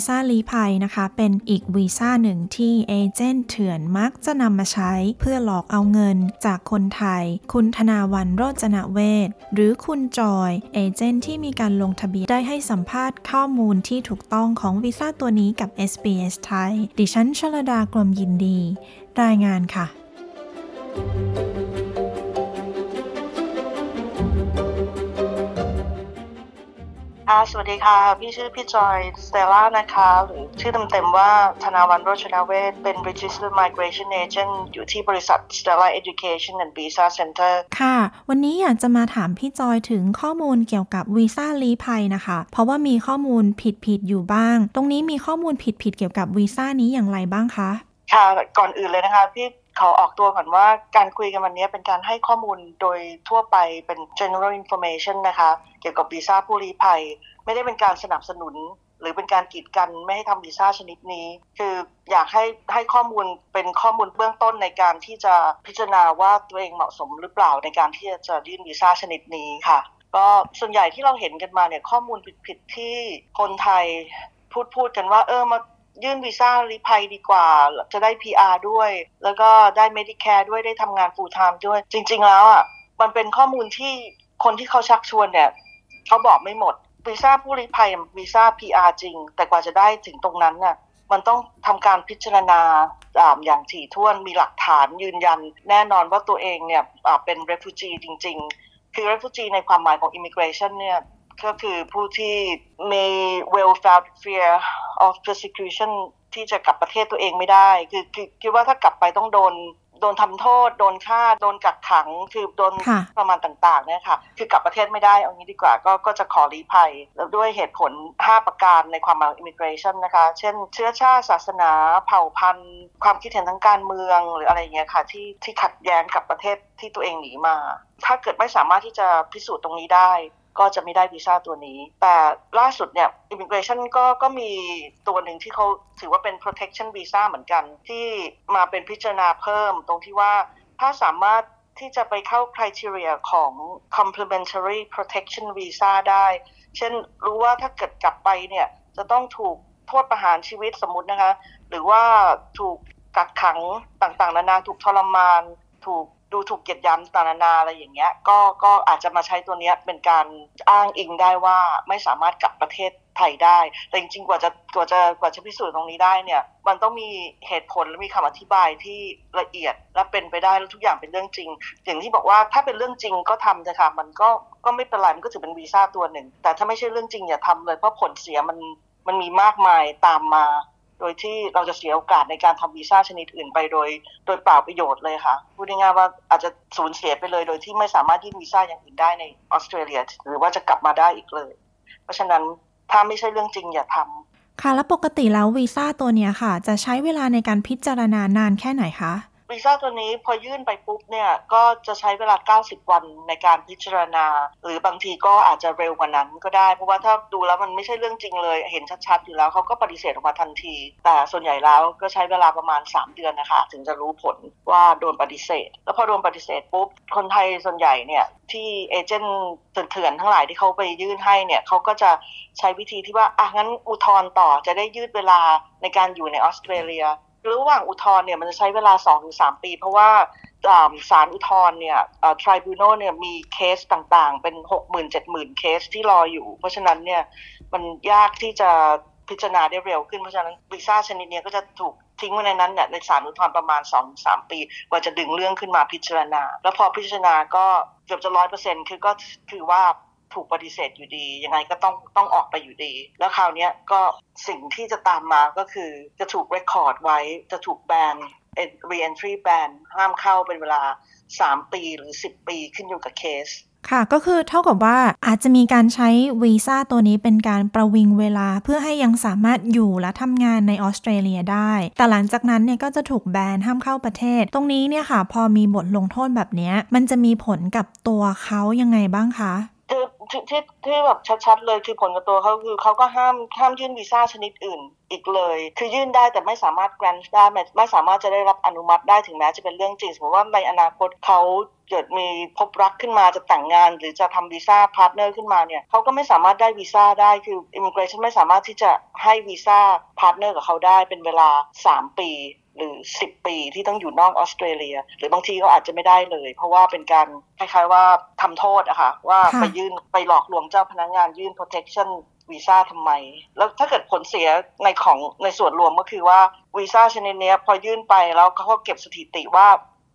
วีซ่าลีภัยนะคะ เป็นอีกวีซ่าหนึ่งที่เอเจนต์เถื่อนมักจะนำมาใช้เพื่อหลอกเอาเงินจากคนไทย คุณธนาวันโรจนะเวทหรือคุณจอย agent ที่มีการลงทะเบียนได้ให้สัมภาษณ์ข้อมูลที่ถูกต้องของวีซ่าตัวนี้กับ SBS ไทย ดิฉันชลดากรมยินดี รายงานค่ะ ค่ะสวัสดีค่ะ พี่ชื่อพี่จอยสเตลล่านะคะ หรือชื่อเต็มๆว่าธนาวันโรชนาเวศเป็น Registered Migration Agent อยู่ที่บริษัท Stella Education and Visa Center ค่ะ วันนี้อยากจะมาถามพี่จอยถึงข้อมูลเกี่ยวกับวีซ่าลีภัยนะคะ เพราะว่ามีข้อมูลผิดๆอยู่บ้าง ตรงนี้มีข้อมูลผิดๆเกี่ยวกับวีซ่านี้อย่างไรบ้างคะ ค่ะ ก่อนอื่นเลยนะคะ พี่ ขอออกตัวก่อนว่าการคุยกันวันนี้เป็นการให้ข้อมูลโดยทั่วไปเป็น general information นะคะเกี่ยวกับวีซ่าผู้ลี้ภัย ไม่ได้เป็นการสนับสนุน หรือเป็นการกีดกันไม่ให้ทำวีซ่าชนิดนี้ คืออยากให้ให้ข้อมูลเป็นข้อมูลเบื้องต้นในการที่จะพิจารณาว่าตัวเองเหมาะสมหรือเปล่าในการที่จะยื่นวีซ่าชนิดนี้ค่ะก็ส่วนใหญ่ที่เราเห็นกันมาเนี่ยข้อมูลผิดๆที่คนไทยพูดพูดกันว่าเออมา ยื่นวีซ่าลีภัยดีกว่า จะได้ PR ด้วย แล้วก็ได้ Medicare ด้วยได้ทำงาน full time ด้วย จริง ๆ แล้วอะมันเป็นข้อมูลที่คนที่เขาชักชวนเนี่ยเขาบอกไม่หมดวีซ่าผู้ลี้ภัยวีซ่า PR จริง แต่กว่าจะได้ถึงตรงนั้นน่ะมันต้องทำการพิจารณาอย่างถี่ถ้วนมีหลักฐานยืนยัน แน่นอนว่าตัวเองเนี่ยเป็น refugee จริง ๆ คือ refugee ในความหมายของ immigration เนี่ยก็คือผู้ที่มี well founded fear of persecution ที่จะกลับประเทศตัวเองไม่ได้ คือคือคิดว่าถ้ากลับไปต้องโดนโดนทำโทษ โดนฆ่า โดนกักขัง คือโดนประมาณต่างๆเนี่ยค่ะ คือกลับประเทศไม่ได้ เอางี้ดีกว่า ก็ก็จะขอรีภัย แล้วด้วยเหตุผล 5 ประการในความหมาย immigration นะคะ เช่น เชื้อชาติ ศาสนา เผ่าพันธุ์ ความคิดเห็นทางการเมือง หรืออะไรเงี้ยค่ะ ที่ที่ขัดแย้งกับประเทศที่ตัวเองหนีมา ถ้าเกิดไม่สามารถที่จะพิสูจน์ตรงนี้ได้ ก็จะไม่ได้วีซ่าตัวนี้ แต่ล่าสุดเนี่ย immigration ก็ก็มีตัวหนึ่งที่เขาถือว่าเป็น protection visa เหมือนกัน ที่มาเป็นพิจารณาเพิ่ม ตรงที่ว่าถ้าสามารถที่จะไปเข้า criteria ของ complementary protection visa ได้ เช่นรู้ว่าถ้าเกิดกลับไปเนี่ย จะต้องถูกโทษประหารชีวิตสมมตินะคะ หรือว่าถูกกักขังต่างๆ นานาถูกทรมาน ถูก ดูถูกเกียดย้ำตานานาอะไรอย่างเงี้ย ก็ก็อาจจะมาใช้ตัวเนี้ยเป็นการอ้างอิงได้ว่าไม่สามารถกลับประเทศไทยได้ แต่จริงๆ กว่าจะกว่าจะกว่าจะพิสูจน์ตรงนี้ได้เนี่ย มันต้องมีเหตุผลและมีคำอธิบายที่ละเอียดและเป็นไปได้แล้วทุกอย่างเป็นเรื่องจริง อย่างที่บอกว่าถ้าเป็นเรื่องจริงก็ทำจะค่ะมันก็ก็ไม่เป็นไรมันก็ถือเป็นวีซ่าตัวหนึ่ง แต่ถ้าไม่ใช่เรื่องจริงอย่าทำเลยเพราะผลเสียมันมันมีมากมายตามมา โดยที่เราจะเสียโอกาสในการทำวีซ่าชนิดอื่นไปโดย โดยเปล่าประโยชน์เลยค่ะ พูดง่ายๆว่าอาจจะสูญเสียไปเลย โดยที่ไม่สามารถยื่นวีซ่าอย่างอื่นได้ในออสเตรเลีย หรือว่าจะกลับมาได้อีกเลย เพราะฉะนั้นถ้าไม่ใช่เรื่องจริงอย่าทำค่ะ แล้วปกติแล้ววีซ่าตัวนี้ค่ะ จะใช้เวลาในการพิจารณานานแค่ไหนคะ วีซ่าตัวนี้พอยื่นไปปุ๊บเนี่ยก็จะใช้เวลา 90 วันในการพิจารณา หรือบางทีก็อาจจะเร็วกว่านั้นก็ได้ เพราะว่าถ้าดูแล้วมันไม่ใช่เรื่องจริงเลย เห็นชัดๆ อยู่แล้วเขาก็ปฏิเสธออกมาทันที แต่ส่วนใหญ่แล้วก็ใช้เวลาประมาณ 3 เดือนนะคะ ถึงจะรู้ผลว่าโดนปฏิเสธ แล้วพอโดนปฏิเสธปุ๊บคนไทยส่วนใหญ่เนี่ยที่เอเจนต์เถื่อนทั้งหลายที่เขาไปยื่นให้เนี่ยเขาก็จะใช้วิธีที่ว่าอะงั้นอุทธรณ์ต่อจะได้ยืดเวลาในการอยู่ในออสเตรเลีย ระหว่างอุทธรณ์เนี่ยมันจะใช้เวลา 2-3 ปี เพราะว่าศาลอุทธรณ์เนี่ยทริบูโนเนี่ยมีเคสต่างๆ เป็น 60,000-70,000 เคสที่รออยู่ เพราะฉะนั้นเนี่ยมันยากที่จะพิจารณาได้เร็วขึ้น เพราะฉะนั้นวีซ่าชนิดนี้ก็จะถูกทิ้งไว้ในนั้นเนี่ยในศาลอุทธรณ์ประมาณ 2-3 ปี กว่าจะดึงเรื่องขึ้นมาพิจารณา แล้วพอพิจารณาก็เกือบจะร้อยเปอร์เซ็นต์คือก็คือว่า ถูกปฏิเสธอยู่ดี ยังไงก็ต้องต้องออกไปอยู่ดี แล้วคราวนี้ก็สิ่งที่จะตามมาก็คือจะถูกเรคคอร์ดไว้ จะถูกแบน re-entry ban ห้ามเข้าเป็นเวลา 3 ปีหรือ 10 ปีขึ้นอยู่กับเคสค่ะก็คือเท่ากับว่าอาจจะมีการใช้วีซ่าตัวนี้เป็นการประวิงเวลาเพื่อให้ยังสามารถอยู่และทำงานในออสเตรเลียได้ แต่หลังจากนั้นเนี่ยก็จะถูกแบนห้ามเข้าประเทศ ตรงนี้เนี่ยค่ะ พอมีบทลงโทษแบบนี้มันจะมีผลกับตัวเขายังไงบ้างคะ ที่ที่ที่แบบชัดๆเลยคือผลกับตัวเขาคือเขาก็ห้ามห้ามยื่นวีซ่าชนิดอื่นอีกเลย คือยื่นได้แต่ไม่สามารถ grant ได้ไม่สามารถจะได้รับอนุมัติได้ถึงแม้จะเป็นเรื่องจริงสมมติว่าในอนาคตเขาเกิดมีพบรักขึ้นมาจะแต่งงาน หรือจะทำวีซ่า partner ขึ้นมาเนี่ยเขาก็ไม่สามารถได้วีซ่าได้คือ immigration ไม่สามารถที่จะให้วีซ่า partner กับเขาได้เป็นเวลา 3 ปี หรือ 10 ปีที่ต้องอยู่นอกออสเตรเลีย หรือบางทีก็อาจจะไม่ได้เลย เพราะว่าเป็นการคล้ายๆว่าทำโทษอะค่ะว่าค่ะไปยื่นไปหลอกลวงเจ้าพนักงานยื่น protection วีซ่าทำไม แล้วถ้าเกิดผลเสียในของในส่วนรวมก็คือว่าวีซ่าชนิดเนี้ยพอยื่นไปแล้วเขาก็เก็บสถิติว่า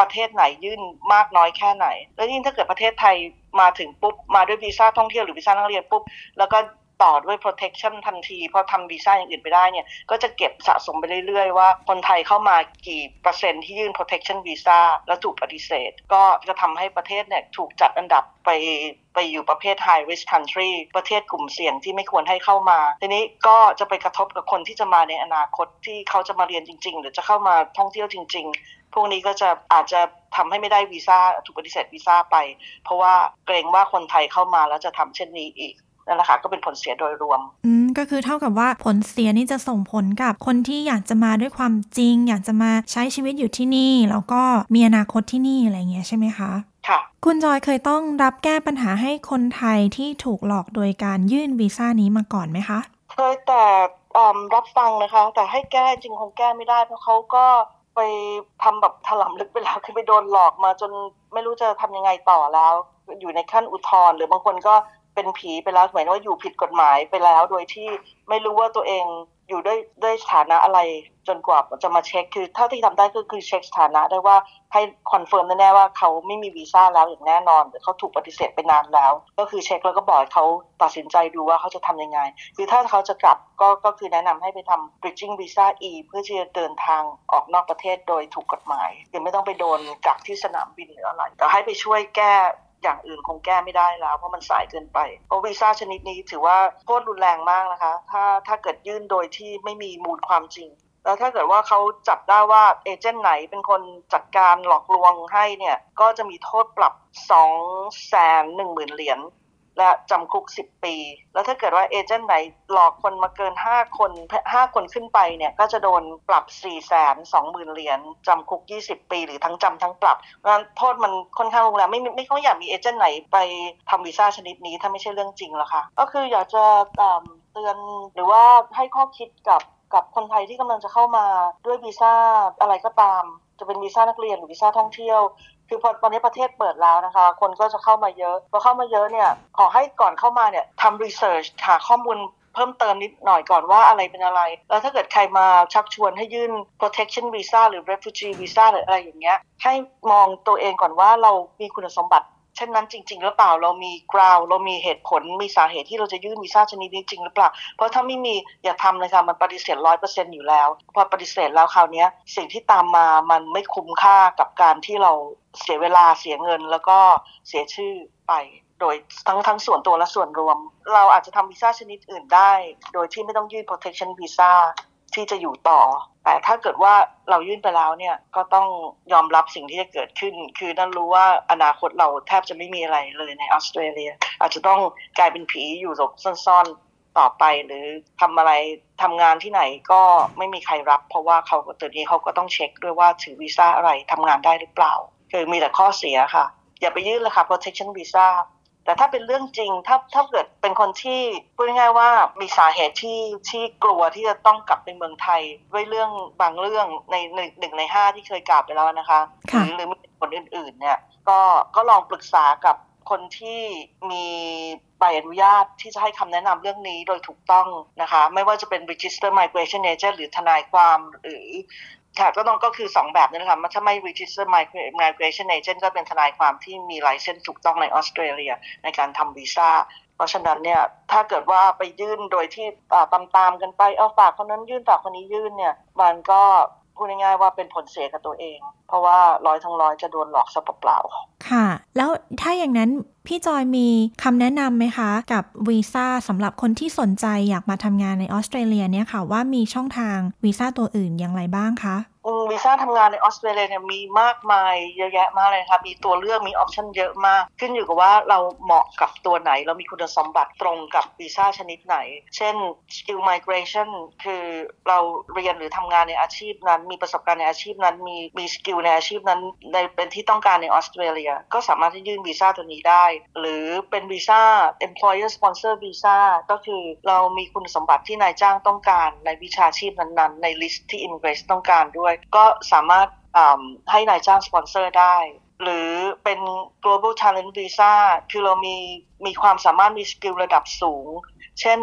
ประเทศไหนยื่นมากน้อยแค่ไหน แล้วยิ่งถ้าเกิดประเทศไทยมาถึงปุ๊บมาด้วยวีซ่าท่องเที่ยวหรือวีซ่านักเรียนปุ๊บแล้วก็ ต่อด้วย protection ทันทีเพราะทำวีซ่าอย่างอื่นไปได้เนี่ย ก็จะเก็บสะสมไปเรื่อยๆ ว่าคนไทยเข้ามากี่เปอร์เซ็นต์ที่ยื่น protection visa แล้วถูกปฏิเสธ ก็จะทำให้ประเทศเนี่ยถูกจัดอันดับไปไปอยู่ประเภท high risk country ประเทศกลุ่มเสี่ยงที่ไม่ควรให้เข้ามา ทีนี้ก็จะไปกระทบกับคนที่จะมาในอนาคตที่เขาจะมาเรียนจริง ๆ หรือจะเข้ามาท่องเที่ยวจริง ๆ พวกนี้ก็จะอาจจะทำให้ไม่ได้วีซ่าถูกปฏิเสธวีซ่าไป เพราะว่าเกรงว่าคนไทยเข้ามาแล้วจะทำเช่นนี้อีก นั่นแหละค่ะก็เป็นผลเสียโดยรวม อืมก็คือเท่ากับว่าผลเสียนี่จะส่งผลกับคนที่อยากจะมาด้วยความจริง อยากจะมาใช้ชีวิตอยู่ที่นี่ แล้วก็มีอนาคตที่นี่อะไรเงี้ยใช่ไหมคะค่ะคุณจอยเคยต้องรับแก้ปัญหาให้คนไทยที่ถูกหลอกโดยการยื่นวีซ่านี้มาก่อนไหมคะเคยแต่อืมรับฟังนะคะ แต่ให้แก้จริงคงแก้ไม่ได้เพราะเขาก็ไปทำแบบถลำลึกไปแล้วคือไปโดนหลอกมาจนไม่รู้จะทำยังไงต่อแล้ว อยู่ในขั้นอุทธรณ์หรือบางคนก็ เป็นผีไปแล้วหมายว่าอยู่ผิดกฎหมายไปแล้ว โดยที่ไม่รู้ว่าตัวเองอยู่ด้วยด้วยสถานะอะไรจนกว่าจะมาเช็คคือถ้าที่ทำได้ก็คือเช็คสถานะได้ว่าให้ confirm แน่ๆว่าเขาไม่มีวีซ่าแล้วอย่างแน่นอนหรือเขาถูกปฏิเสธไปนานแล้ว ก็คือเช็คแล้วก็บอกเขาตัดสินใจดูว่าเขาจะทำยังไง คือถ้าเขาจะกลับก็ก็คือแนะนำให้ไปทำ bridging visa E เพื่อที่จะเดินทางออกนอกประเทศโดยถูกกฎหมายคือไม่ต้องไปโดนกักที่สนามบินหรืออะไรแต่ให้ไปช่วยแก้ อย่างอื่นคงแก้ไม่ได้แล้ว เพราะมันสายเกินไปเพราะวีซ่าชนิดนี้ถือว่าโทษรุนแรงมากนะคะ ถ้าถ้าเกิดยื่นโดยที่ไม่มีมูลความจริงแล้วถ้าเกิดว่าเขาจับได้ว่าเอเจนต์ไหนเป็นคนจัดการหลอกลวงให้เนี่ย ก็จะมีโทษปรับ2แสน1 0,000เหรียญ และจำคุก 10 ปี แล้วถ้าเกิดว่าเอเจนต์ไหนหลอกคนมาเกิน 5 คน 5 คนขึ้นไปเนี่ยก็จะโดนปรับ 4 2 0 0 0 0 เหรียญจำคุก 20 ปี หรือทั้งจำทั้งปรับเพราะฉะนั้นโทษมันค่อนข้างรุนแรงไม่ไม่ไม่ค่อยอยากมีเอเจนต์ไหนไปทำวีซ่าชนิดนี้ถ้าไม่ใช่เรื่องจริงหรอกค่ะ ก็คืออยากจะเอ่อเตือนหรือว่าให้ข้อคิดกับกับคนไทยที่กำลังจะเข้ามาด้วยวีซ่าอะไรก็ตาม จะเป็นวีซ่านักเรียนหรือวีซ่าท่องเที่ยว คือพอตอนนี้ประเทศเปิดแล้วนะคะ คนก็จะเข้ามาเยอะพอเข้ามาเยอะเนี่ยขอให้ก่อนเข้ามาเนี่ยทำรีเสิร์ชหาข้อมูลเพิ่มเติมนิดหน่อยก่อนว่าอะไรเป็นอะไร แล้วถ้าเกิดใครมาชักชวนให้ยื่น protection visa หรือ refugee visa หรืออะไรอย่างเงี้ยให้มองตัวเองก่อนว่าเรามีคุณสมบัติ เช่นนั้นจริง ๆ หรือเปล่าเรามีกราวเรามีเหตุผลมีสาเหตุที่เราจะยื่นวีซ่าชนิดนี้จริงหรือเปล่า เพราะถ้าไม่มีอย่าทำเลยค่ะมันปฏิเสธร้อยเปอร์เซ็นต์อยู่แล้ว พอปฏิเสธแล้วคราวนี้สิ่งที่ตามมามันไม่คุ้มค่ากับการที่เราเสียเวลาเสียเงินแล้วก็เสียชื่อไปโดยทั้งทั้งส่วนตัวและส่วนรวม เราอาจจะทำวีซ่าชนิดอื่นได้ โดยที่ไม่ต้องยื่น protection visa ที่จะอยู่ต่อ แต่ถ้าเกิดว่าเรายื่นไปแล้วเนี่ยก็ต้องยอมรับสิ่งที่จะเกิดขึ้น คือนั่นรู้ว่าอนาคตเราแทบจะไม่มีอะไรเลยในออสเตรเลีย อาจจะต้องกลายเป็นผีอยู่หลบซ่อนๆต่อไปหรือทำอะไรทำงานที่ไหนก็ไม่มีใครรับ เพราะว่าเขาตอนนี้เขาก็ต้องเช็คด้วยว่าถือวีซ่าอะไรทำงานได้หรือเปล่า คือมีแต่ข้อเสียค่ะ อย่าไปยื่นเลยค่ะ protection visa แต่ถ้าเป็นเรื่องจริงถ้าถ้าเกิดเป็นคนที่พูดง่ายๆว่ามีสาเหตุที่ที่กลัวที่จะต้องกลับไปเมืองไทย ด้วยเรื่องบางเรื่องในหนึ่งหนึ่งในห้าที่เคยกล่าวไปแล้วนะคะค่ะหรือหรือมีผลอื่นๆเนี่ยก็ก็ลองปรึกษากับคนที่มีใบอนุญาตที่จะให้คำแนะนำเรื่องนี้โดยถูกต้องนะคะ ไม่ว่าจะเป็น register migration agent หรือทนายความหรือ ค่ะก็ต้องก็คือ 2 แบบนี่แหละค่ะถ้าไม่ register migration agent ก็เป็นทนายความที่มีไลเซนส์ถูกต้องในออสเตรเลียในการทำวีซ่าเพราะฉะนั้นเนี่ยถ้าเกิดว่าไปยื่นโดยที่ตามตามๆกันไปเอาฝากคนนั้นยื่นฝากคนนี้ยื่นเนี่ยมันก็ พูดง่ายๆว่าเป็นผลเสียกับตัวเอง เพราะว่าร้อยทั้งร้อยจะโดนหลอกซะเปล่าๆค่ะ แล้วถ้าอย่างนั้นพี่จอยมีคำแนะนำไหมคะ กับวีซ่าสำหรับคนที่สนใจอยากมาทำงานในออสเตรเลียเนี่ยค่ะว่ามีช่องทางวีซ่าตัวอื่นอย่างไรบ้างคะ วีซ่าทำงานในออสเตรเลียเนี่ยมีมากมายเยอะแยะมากเลยค่ะมีตัวเลือกมี option เยอะมาก ขึ้นอยู่กับว่าเราเหมาะกับตัวไหน เรามีคุณสมบัติตรงกับวีซ่าชนิดไหน เช่น skill migration คือเราเรียนหรือทำงานในอาชีพนั้น มีประสบการณ์ในอาชีพนั้น มีมี skill ในอาชีพนั้นในเป็นที่ต้องการในออสเตรเลีย ก็สามารถที่ยื่นวีซ่าตัวนี้ได้ หรือเป็นวีซ่า employer sponsor visa ก็คือเรามีคุณสมบัติที่นายจ้างต้องการในวิชาชีพนั้นๆ ใน list ที่ immigration ต้องการด้วยก็สามารถให้นายจ้างสปอนเซอร์ได้ หรือเป็น global talent visa คือเรามีมีความสามารถมี skill ระดับสูง เช่น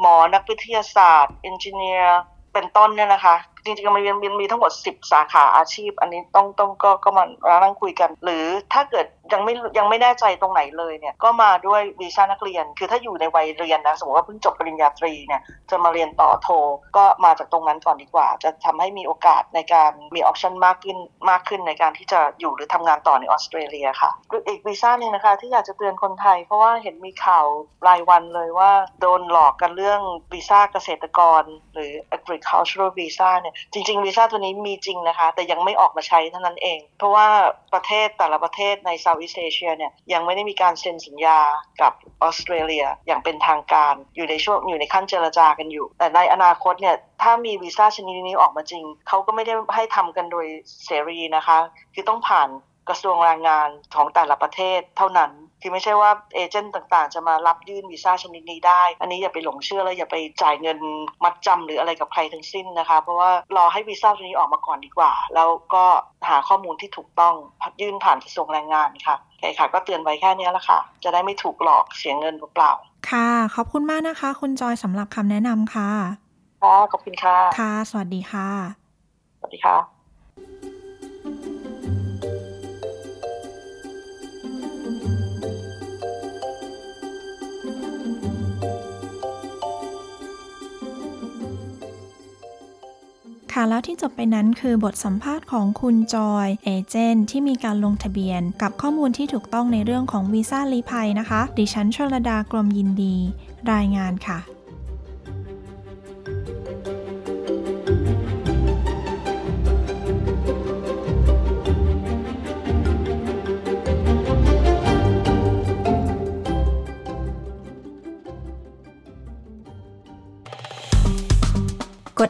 หมอนักวิทยาศาสตร์ engineer เป็นต้นเนี่ยนะคะ จริงๆมันมีมีทั้งหมด 10 สาขาอาชีพ อันนี้ต้องต้องก็ก็มานั่งคุยกัน หรือถ้าเกิดยังไม่ยังไม่แน่ใจตรงไหนเลยเนี่ยก็มาด้วยวีซ่านักเรียน คือถ้าอยู่ในวัยเรียนนะสมมติว่าเพิ่งจบปริญญาตรีเนี่ยจะมาเรียนต่อโท ก็มาจากตรงนั้นก่อนดีกว่า จะทำให้มีโอกาสในการมีออปชันมากขึ้นมากขึ้นในการที่จะอยู่หรือทำงานต่อในออสเตรเลียค่ะอีกวีซ่าหนึ่งนะคะ ที่อยากจะเตือนคนไทย เพราะว่าเห็นมีข่าวรายวันเลยว่าโดนหลอกกันเรื่องวีซ่าเกษตรกร หรือ agricultural visa เนี่ยจริงๆวีซ่าตัวนี้มีจริงนะคะ แต่ยังไม่ออกมาใช้เท่านั้นเอง เพราะว่าประเทศแต่ละประเทศในเซาท์อีสเอเชียเนี่ยยังไม่ได้มีการเซ็นสัญญากับออสเตรเลียอย่างเป็นทางการอยู่ในช่วงอยู่ในขั้นเจรจากันอยู่ แต่ในอนาคตเนี่ยถ้ามีวีซ่าชนิดนี้ออกมาจริง เขาก็ไม่ได้ให้ทำกันโดยเสรีนะคะ คือต้องผ่านกระทรวงแรงงานของแต่ละประเทศเท่านั้น คือไม่ใช่ว่าเอเจนต์ต่างๆ จะมารับยื่นวีซ่าชนิดนี้ได้ อันนี้อย่าไปหลงเชื่อแล้วอย่าไปจ่ายเงินมัดจำหรืออะไรกับใครทั้งสิ้นนะคะ เพราะว่ารอให้วีซ่าตัวนี้ออกมาก่อนดีกว่า แล้วก็หาข้อมูลที่ถูกต้องยื่นผ่านกระทรวงแรงงานค่ะโอเคค่ะ ก็เตือนไว้แค่นี้ละค่ะ จะได้ไม่ถูกหลอกเสียเงินเปล่าค่ะ ขอบคุณมากนะคะ คุณจอยสำหรับคำแนะนำค่ะค่ะขอบคุณค่ะ ค่ะ สวัสดีค่ะ สวัสดีค่ะ แล้วที่จบไปนั้นคือบทสัมภาษณ์ของคุณจอยเอเจนที่มีการลงทะเบียน กับข้อมูลที่ถูกต้องในเรื่องของวีซ่าลีภัยนะคะ ดิฉันชลดากรมยินดี รายงานค่ะ